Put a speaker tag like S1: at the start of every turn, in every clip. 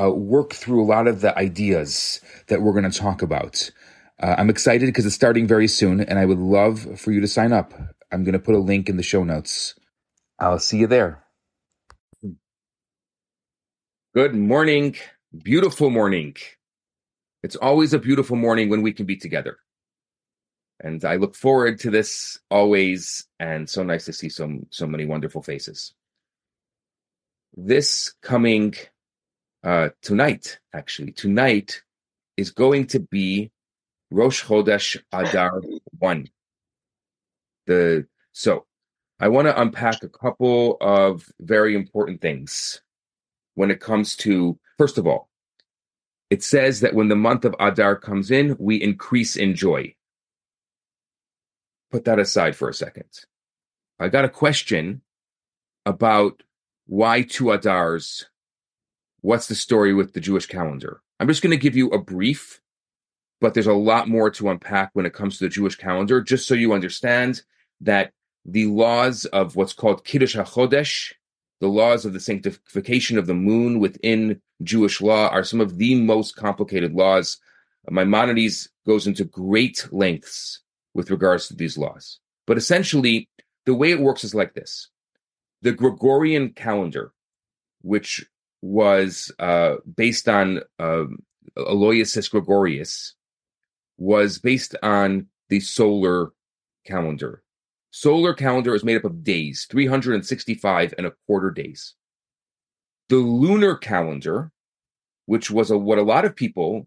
S1: uh, work through a lot of the ideas that we're going to talk about. Uh, I'm excited because it's starting very soon, and I would love for you to sign up. I'm going to put a link in the show notes. I'll see you there. Good morning. Beautiful morning. It's always a beautiful morning when we can be together. And I look forward to this always, and so nice to see so, so many wonderful faces. This coming uh, tonight, actually, tonight is going to be Rosh Chodesh Adar 1. The so I want to unpack a couple of very important things when it comes to first of all, it says that when the month of Adar comes in, we increase in joy. Put that aside for a second. I got a question about why two Adars what's the story with the Jewish calendar? I'm just going to give you a brief, but there's a lot more to unpack when it comes to the Jewish calendar, just so you understand that the laws of what's called Kiddush HaChodesh, the laws of the sanctification of the moon within Jewish law, are some of the most complicated laws. Maimonides goes into great lengths with regards to these laws. But essentially, the way it works is like this the Gregorian calendar, which was uh, based on uh, Aloysius Gregorius, was based on the solar calendar. Solar calendar is made up of days, 365 and a quarter days. The lunar calendar, which was a, what a lot of people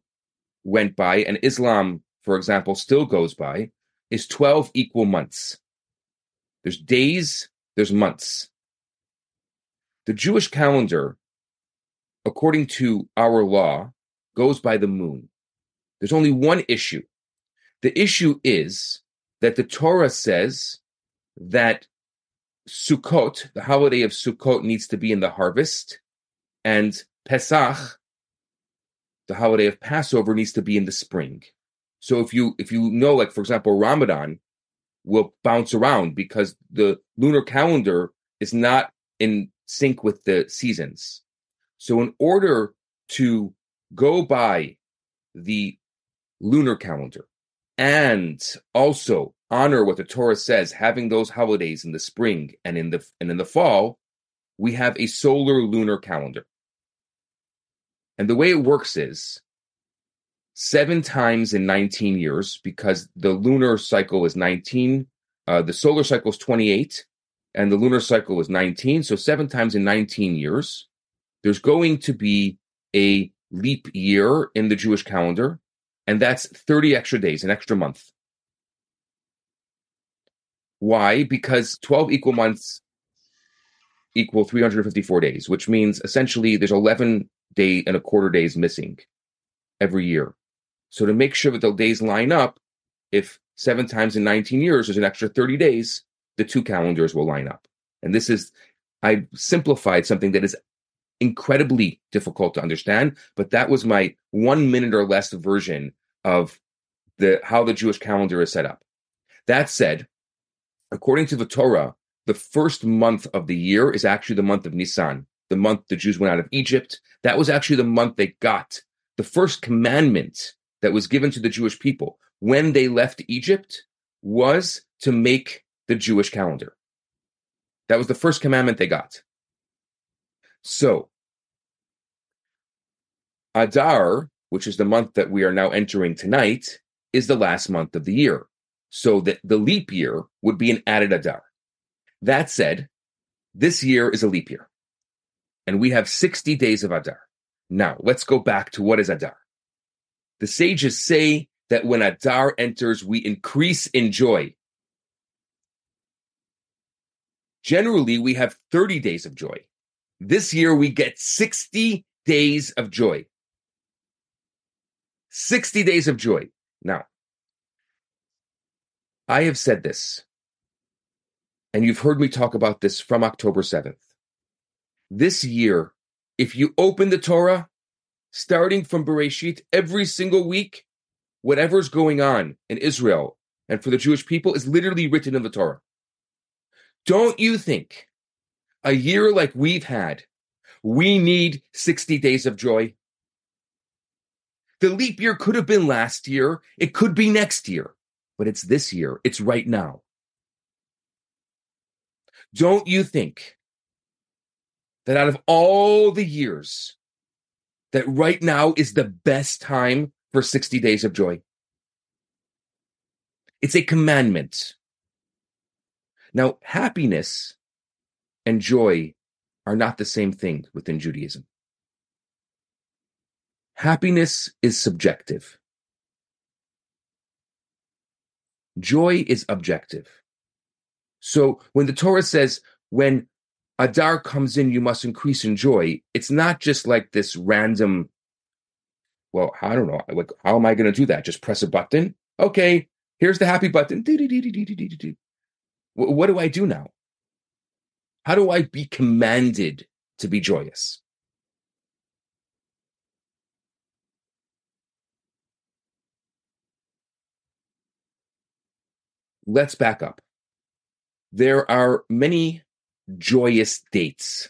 S1: went by, and Islam, for example, still goes by, is 12 equal months. There's days, there's months. The Jewish calendar according to our law, goes by the moon. There's only one issue. The issue is that the Torah says that Sukkot, the holiday of Sukkot, needs to be in the harvest, and Pesach, the holiday of Passover, needs to be in the spring. So if you if you know, like for example, Ramadan will bounce around because the lunar calendar is not in sync with the seasons. So, in order to go by the lunar calendar and also honor what the Torah says, having those holidays in the spring and in the and in the fall, we have a solar lunar calendar. And the way it works is seven times in 19 years, because the lunar cycle is 19, uh, the solar cycle is 28, and the lunar cycle is 19. So seven times in 19 years, there's going to be a leap year in the Jewish calendar, and that's 30 extra days, an extra month. Why? Because 12 equal months equal 354 days, which means essentially there's 11 day and a quarter days missing every year. So to make sure that the days line up, if seven times in 19 years there's an extra 30 days, the two calendars will line up. And this is, I simplified something that is incredibly difficult to understand, but that was my one minute or less version of the how the Jewish calendar is set up. That said, according to the Torah, the first month of the year is actually the month of Nisan, the month the Jews went out of Egypt. That was actually the month they got the first commandment that was given to the Jewish people when they left Egypt was to make the Jewish calendar. That was the first commandment they got. So, Adar, which is the month that we are now entering tonight, is the last month of the year. So that the leap year would be an added Adar. That said, this year is a leap year. And we have 60 days of Adar. Now, let's go back to what is Adar. The sages say that when Adar enters, we increase in joy. Generally, we have 30 days of joy. This year we get 60 days of joy. 60 days of joy. Now, I have said this, and you've heard me talk about this from October 7th. This year, if you open the Torah, starting from Bereshit, every single week, whatever's going on in Israel and for the Jewish people is literally written in the Torah. Don't you think a year like we've had, we need 60 days of joy? The leap year could have been last year. It could be next year, but it's this year. It's right now. Don't you think that out of all the years, that right now is the best time for 60 days of joy? It's a commandment. Now, happiness and joy are not the same thing within Judaism. Happiness is subjective. Joy is objective. So when the Torah says, when Adar comes in, you must increase in joy, it's not just like this random, well, I don't know, like, how am I going to do that? Just press a button? Okay, here's the happy button. What do I do now? How do I be commanded to be joyous? Let's back up. There are many joyous dates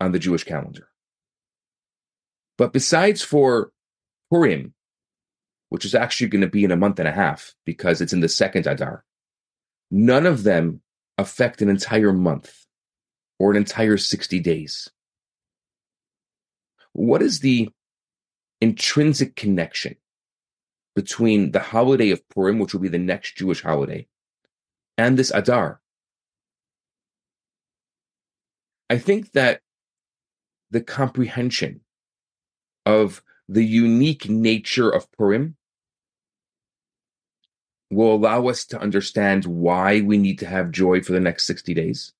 S1: on the Jewish calendar. But besides for Purim, which is actually going to be in a month and a half because it's in the second Adar, none of them affect an entire month or an entire 60 days. What is the intrinsic connection between the holiday of Purim, which will be the next Jewish holiday, and this Adar? I think that the comprehension of the unique nature of Purim will allow us to understand why we need to have joy for the next 60 days,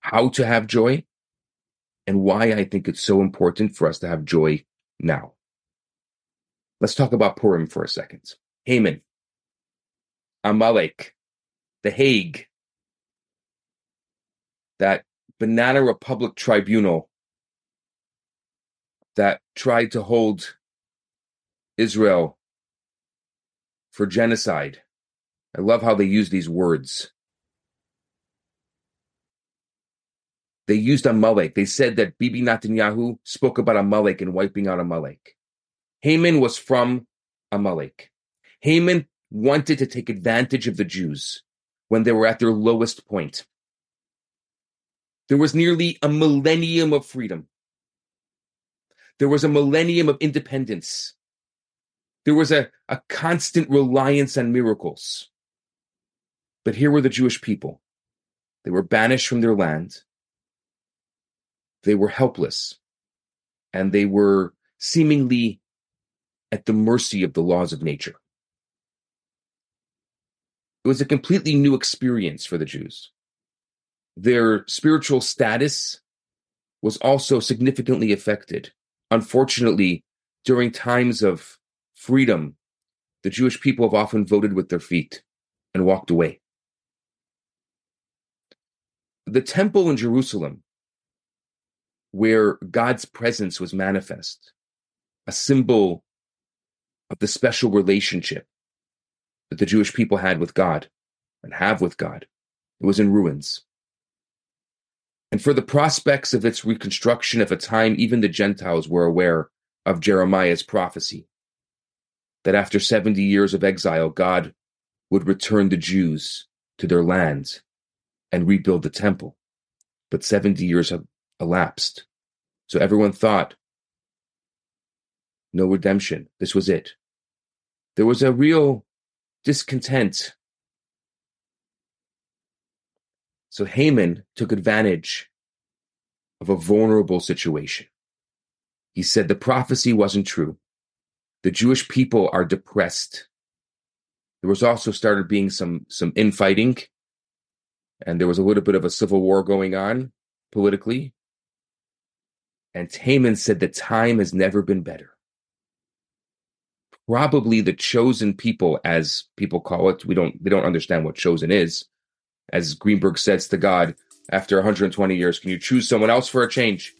S1: how to have joy, and why I think it's so important for us to have joy now. Let's talk about Purim for a second. Haman, Amalek, The Hague, that Banana Republic tribunal that tried to hold Israel for genocide. I love how they use these words. They used Amalek. They said that Bibi Netanyahu spoke about Amalek and wiping out Amalek. Haman was from Amalek. Haman wanted to take advantage of the Jews when they were at their lowest point. There was nearly a millennium of freedom. There was a millennium of independence. There was a, a constant reliance on miracles. But here were the Jewish people. They were banished from their land. They were helpless. And they were seemingly at the mercy of the laws of nature. It was a completely new experience for the Jews. Their spiritual status was also significantly affected. Unfortunately, during times of freedom, the Jewish people have often voted with their feet and walked away. The temple in Jerusalem, where God's presence was manifest, a symbol of the special relationship that the Jewish people had with God and have with God, it was in ruins. And for the prospects of its reconstruction of a time even the Gentiles were aware of Jeremiah's prophecy that after 70 years of exile, God would return the Jews to their lands and rebuild the temple. But 70 years have elapsed. So everyone thought, no redemption. This was it. There was a real discontent. So Haman took advantage of a vulnerable situation. He said the prophecy wasn't true the Jewish people are depressed. There was also started being some some infighting, and there was a little bit of a civil war going on politically. And Haman said the time has never been better. Probably the chosen people, as people call it. We don't they don't understand what chosen is. As Greenberg says to God, after 120 years, can you choose someone else for a change?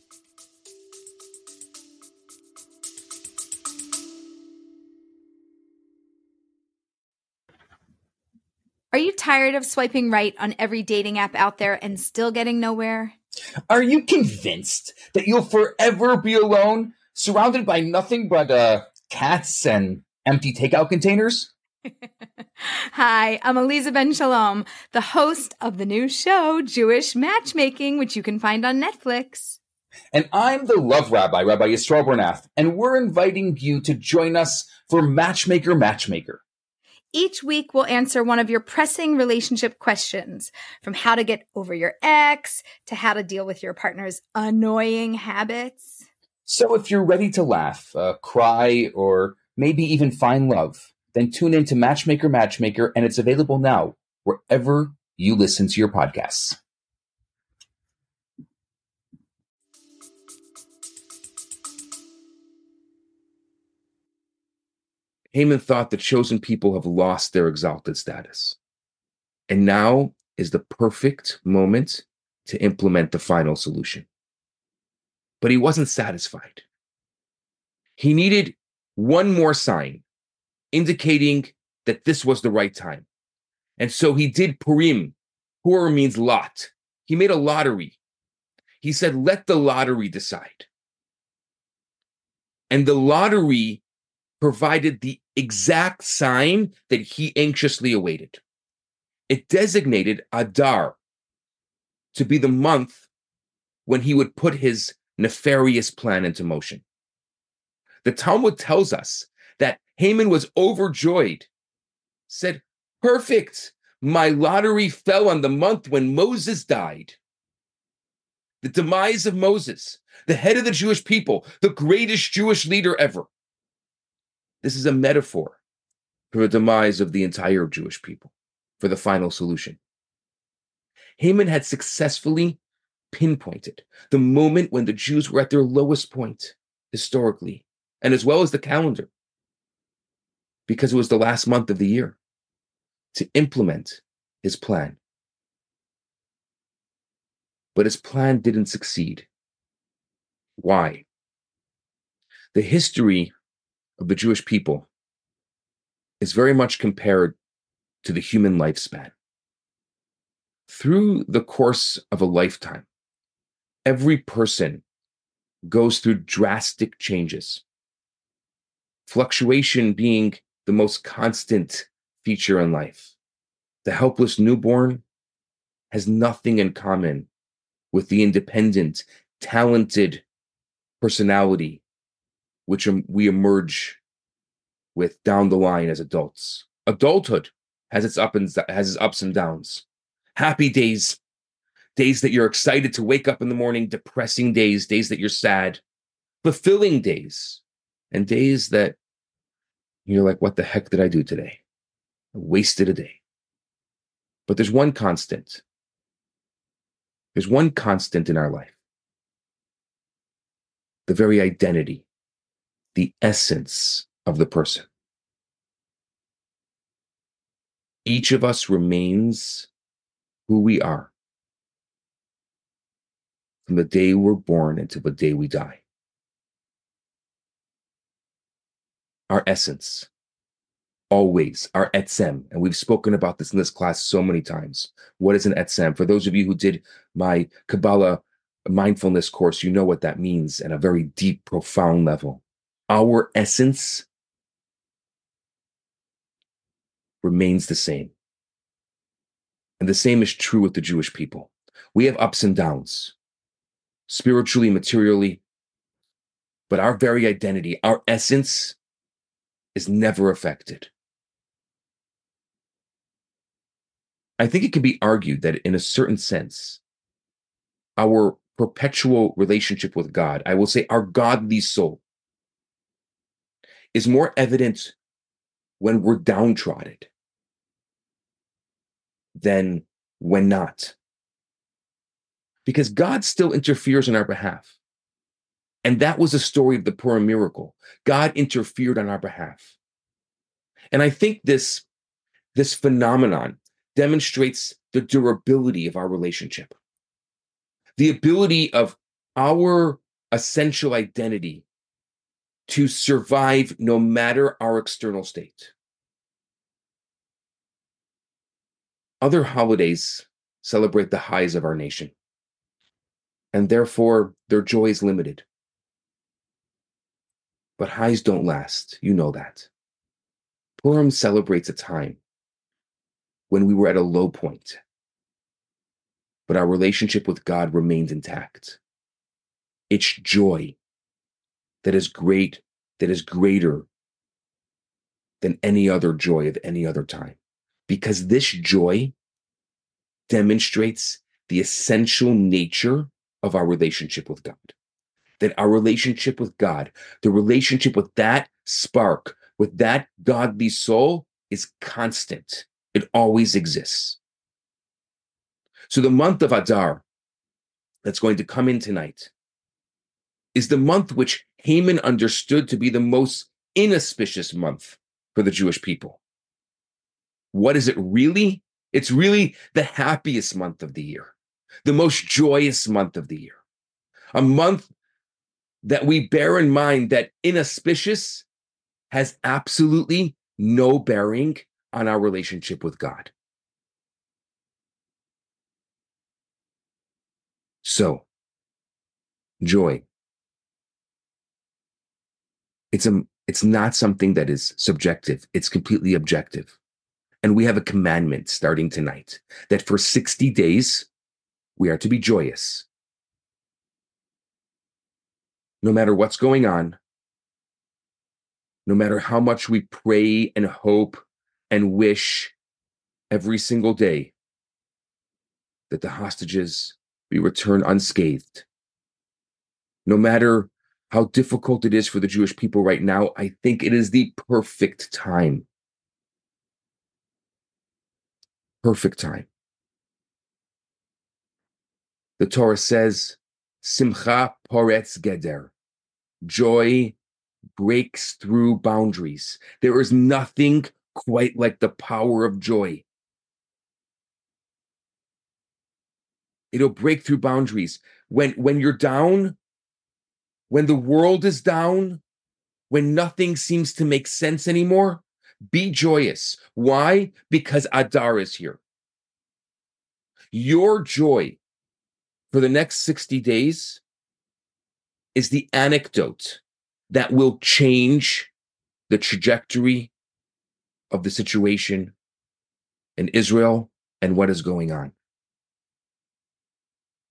S2: Are you tired of swiping right on every dating app out there and still getting nowhere?
S3: Are you convinced that you'll forever be alone, surrounded by nothing but uh, cats and empty takeout containers?
S2: Hi, I'm Aliza Ben Shalom, the host of the new show, Jewish Matchmaking, which you can find on Netflix.
S3: And I'm the love rabbi, Rabbi Yisrael Bernath, and we're inviting you to join us for Matchmaker Matchmaker.
S2: Each week, we'll answer one of your pressing relationship questions from how to get over your ex to how to deal with your partner's annoying habits.
S3: So if you're ready to laugh, uh, cry, or maybe even find love, then tune in to Matchmaker Matchmaker, and it's available now wherever you listen to your podcasts.
S1: Haman thought the chosen people have lost their exalted status. And now is the perfect moment to implement the final solution. But he wasn't satisfied. He needed one more sign indicating that this was the right time. And so he did Purim. Purim means lot. He made a lottery. He said, let the lottery decide. And the lottery provided the exact sign that he anxiously awaited. It designated Adar to be the month when he would put his nefarious plan into motion. The Talmud tells us that Haman was overjoyed, said, Perfect. My lottery fell on the month when Moses died. The demise of Moses, the head of the Jewish people, the greatest Jewish leader ever. This is a metaphor for the demise of the entire Jewish people, for the final solution. Haman had successfully pinpointed the moment when the Jews were at their lowest point historically, and as well as the calendar, because it was the last month of the year, to implement his plan. But his plan didn't succeed. Why? The history of the Jewish people is very much compared to the human lifespan. Through the course of a lifetime, every person goes through drastic changes. Fluctuation being the most constant feature in life. The helpless newborn has nothing in common with the independent, talented personality which we emerge with down the line as adults. Adulthood has its up and has its ups and downs. Happy days, days that you're excited to wake up in the morning, depressing days, days that you're sad, fulfilling days, and days that you're like, what the heck did I do today? I wasted a day. But there's one constant. There's one constant in our life. The very identity the essence of the person. Each of us remains who we are from the day we're born until the day we die. Our essence, always, our etzem, and we've spoken about this in this class so many times. What is an etzem? For those of you who did my Kabbalah mindfulness course, you know what that means at a very deep, profound level our essence remains the same. And the same is true with the Jewish people. We have ups and downs, spiritually, materially, but our very identity, our essence is never affected. I think it can be argued that in a certain sense, our perpetual relationship with God, I will say our godly soul, is more evident when we're downtrodden than when not. Because God still interferes on our behalf. And that was the story of the Purim miracle. God interfered on our behalf. And I think this, this phenomenon demonstrates the durability of our relationship, the ability of our essential identity to survive no matter our external state. Other holidays celebrate the highs of our nation, and therefore their joy is limited. But highs don't last. You know that. Purim celebrates a time when we were at a low point, but our relationship with God remained intact. It's joy that is great, that is greater than any other joy of any other time. Because this joy demonstrates the essential nature of our relationship with God. That our relationship with God, the relationship with that spark, with that godly soul is constant. It always exists. So the month of Adar that's going to come in tonight is the month which Haman understood to be the most inauspicious month for the Jewish people. What is it really? It's really the happiest month of the year, the most joyous month of the year, a month that we bear in mind that inauspicious has absolutely no bearing on our relationship with God. So, joy. It's a it's not something that is subjective. It's completely objective. And we have a commandment starting tonight that for 60 days we are to be joyous no matter what's going on no matter how much we pray and hope and wish every single day that the hostages be returned unscathed no matter how difficult it is for the Jewish people right now, I think it is the perfect time. Perfect time. The Torah says, Simcha poretz geder. Joy breaks through boundaries. There is nothing quite like the power of joy. It'll break through boundaries. When, when you're down, when the world is down, when nothing seems to make sense anymore, be joyous. Why? Because Adar is here. Your joy for the next 60 days is the anecdote that will change the trajectory of the situation in Israel and what is going on.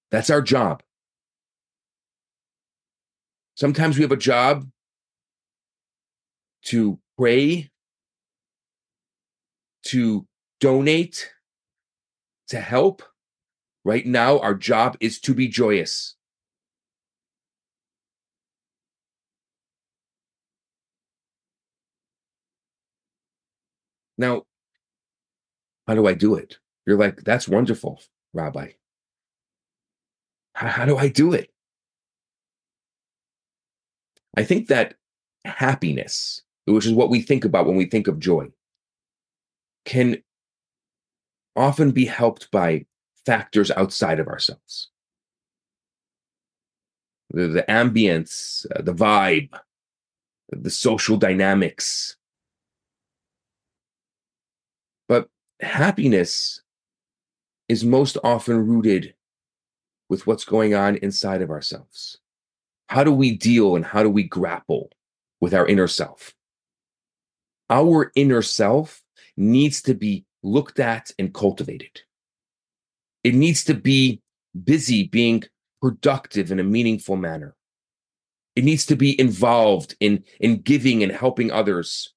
S1: That's our job. Sometimes we have a job to pray, to donate, to help. Right now, our job is to be joyous. Now, how do I do it? You're like, that's wonderful, Rabbi. How, how do I do it? I think that happiness, which is what we think about when we think of joy, can often be helped by factors outside of ourselves. The, the ambience, uh, the vibe, the social dynamics. But happiness is most often rooted with what's going on inside of ourselves. How do we deal and how do we grapple with our inner self? Our inner self needs to be looked at and cultivated. It needs to be busy being productive in a meaningful manner. It needs to be involved in, in giving and helping others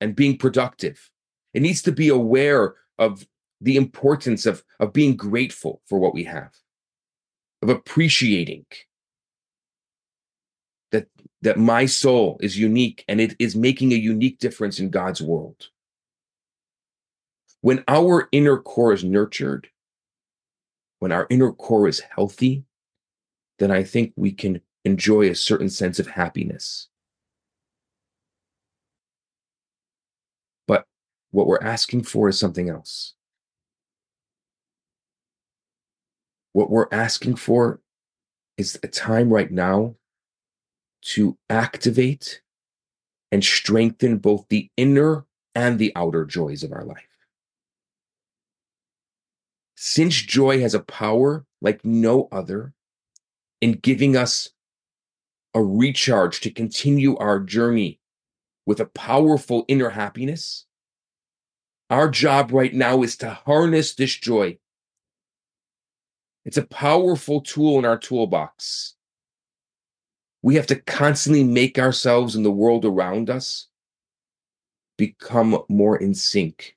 S1: and being productive. It needs to be aware of the importance of, of being grateful for what we have, of appreciating that that my soul is unique and it is making a unique difference in God's world. When our inner core is nurtured, when our inner core is healthy, then I think we can enjoy a certain sense of happiness. But what we're asking for is something else. What we're asking for is a time right now to activate and strengthen both the inner and the outer joys of our life. Since joy has a power like no other in giving us a recharge to continue our journey with a powerful inner happiness, our job right now is to harness this joy. It's a powerful tool in our toolbox. We have to constantly make ourselves and the world around us become more in sync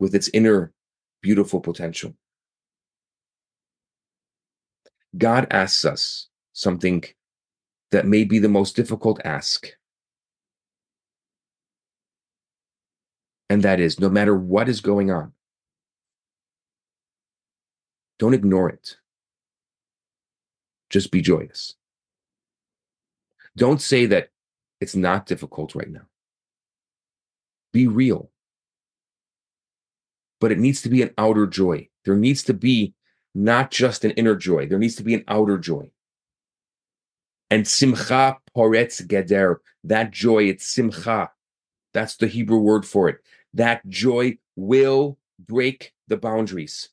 S1: with its inner beautiful potential. God asks us something that may be the most difficult ask. And that is no matter what is going on, don't ignore it. Just be joyous. Don't say that it's not difficult right now. Be real. But it needs to be an outer joy. There needs to be not just an inner joy, there needs to be an outer joy. And simcha poretz geder, that joy, it's simcha. That's the Hebrew word for it. That joy will break the boundaries.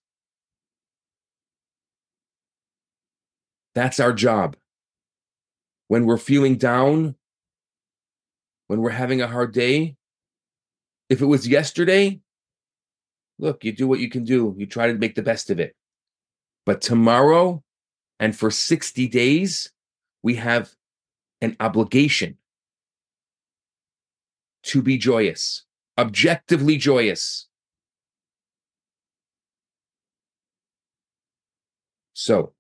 S1: That's our job. When we're feeling down, when we're having a hard day, if it was yesterday, look, you do what you can do. You try to make the best of it. But tomorrow and for 60 days, we have an obligation to be joyous, objectively joyous. So,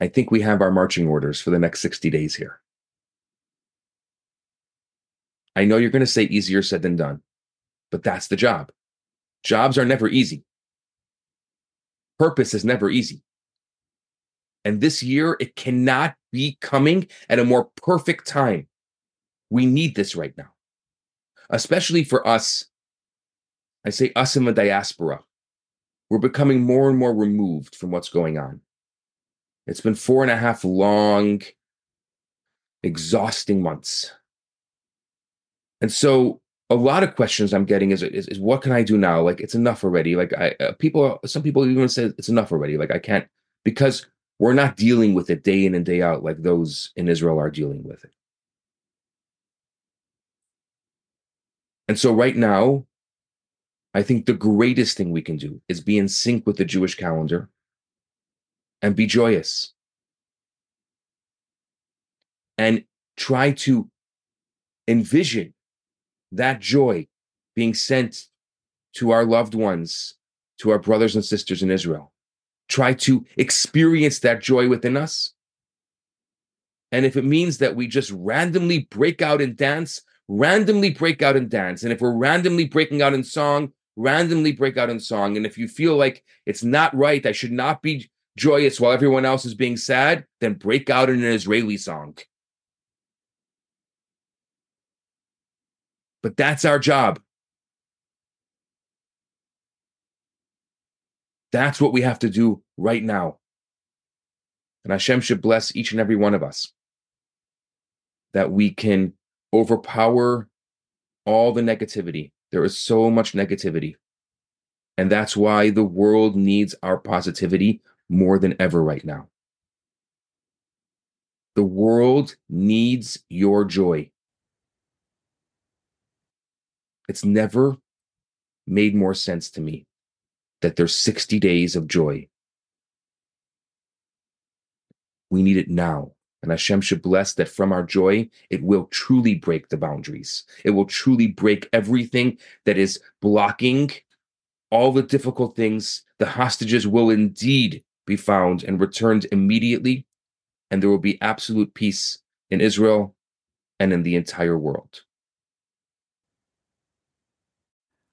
S1: I think we have our marching orders for the next 60 days here. I know you're going to say easier said than done, but that's the job. Jobs are never easy. Purpose is never easy. And this year, it cannot be coming at a more perfect time. We need this right now, especially for us. I say us in the diaspora. We're becoming more and more removed from what's going on. It's been four and a half long, exhausting months. And so a lot of questions I'm getting is, is, is what can I do now? Like it's enough already. Like I uh, people, some people even say it's enough already. Like I can't because we're not dealing with it day in and day out like those in Israel are dealing with it. And so right now, I think the greatest thing we can do is be in sync with the Jewish calendar and be joyous and try to envision that joy being sent to our loved ones, to our brothers and sisters in Israel. Try to experience that joy within us. And if it means that we just randomly break out and dance, randomly break out and dance. And if we're randomly breaking out in song, randomly break out in song. And if you feel like it's not right, I should not be joyous while everyone else is being sad, then break out in an Israeli song. But that's our job. That's what we have to do right now. And Hashem should bless each and every one of us that we can overpower all the negativity. There is so much negativity. And that's why the world needs our positivity more than ever right now. The world needs your joy. It's never made more sense to me that there's 60 days of joy. We need it now. And Hashem should bless that from our joy, it will truly break the boundaries. It will truly break everything that is blocking all the difficult things. The hostages will indeed be found and returned immediately, and there will be absolute peace in Israel and in the entire world.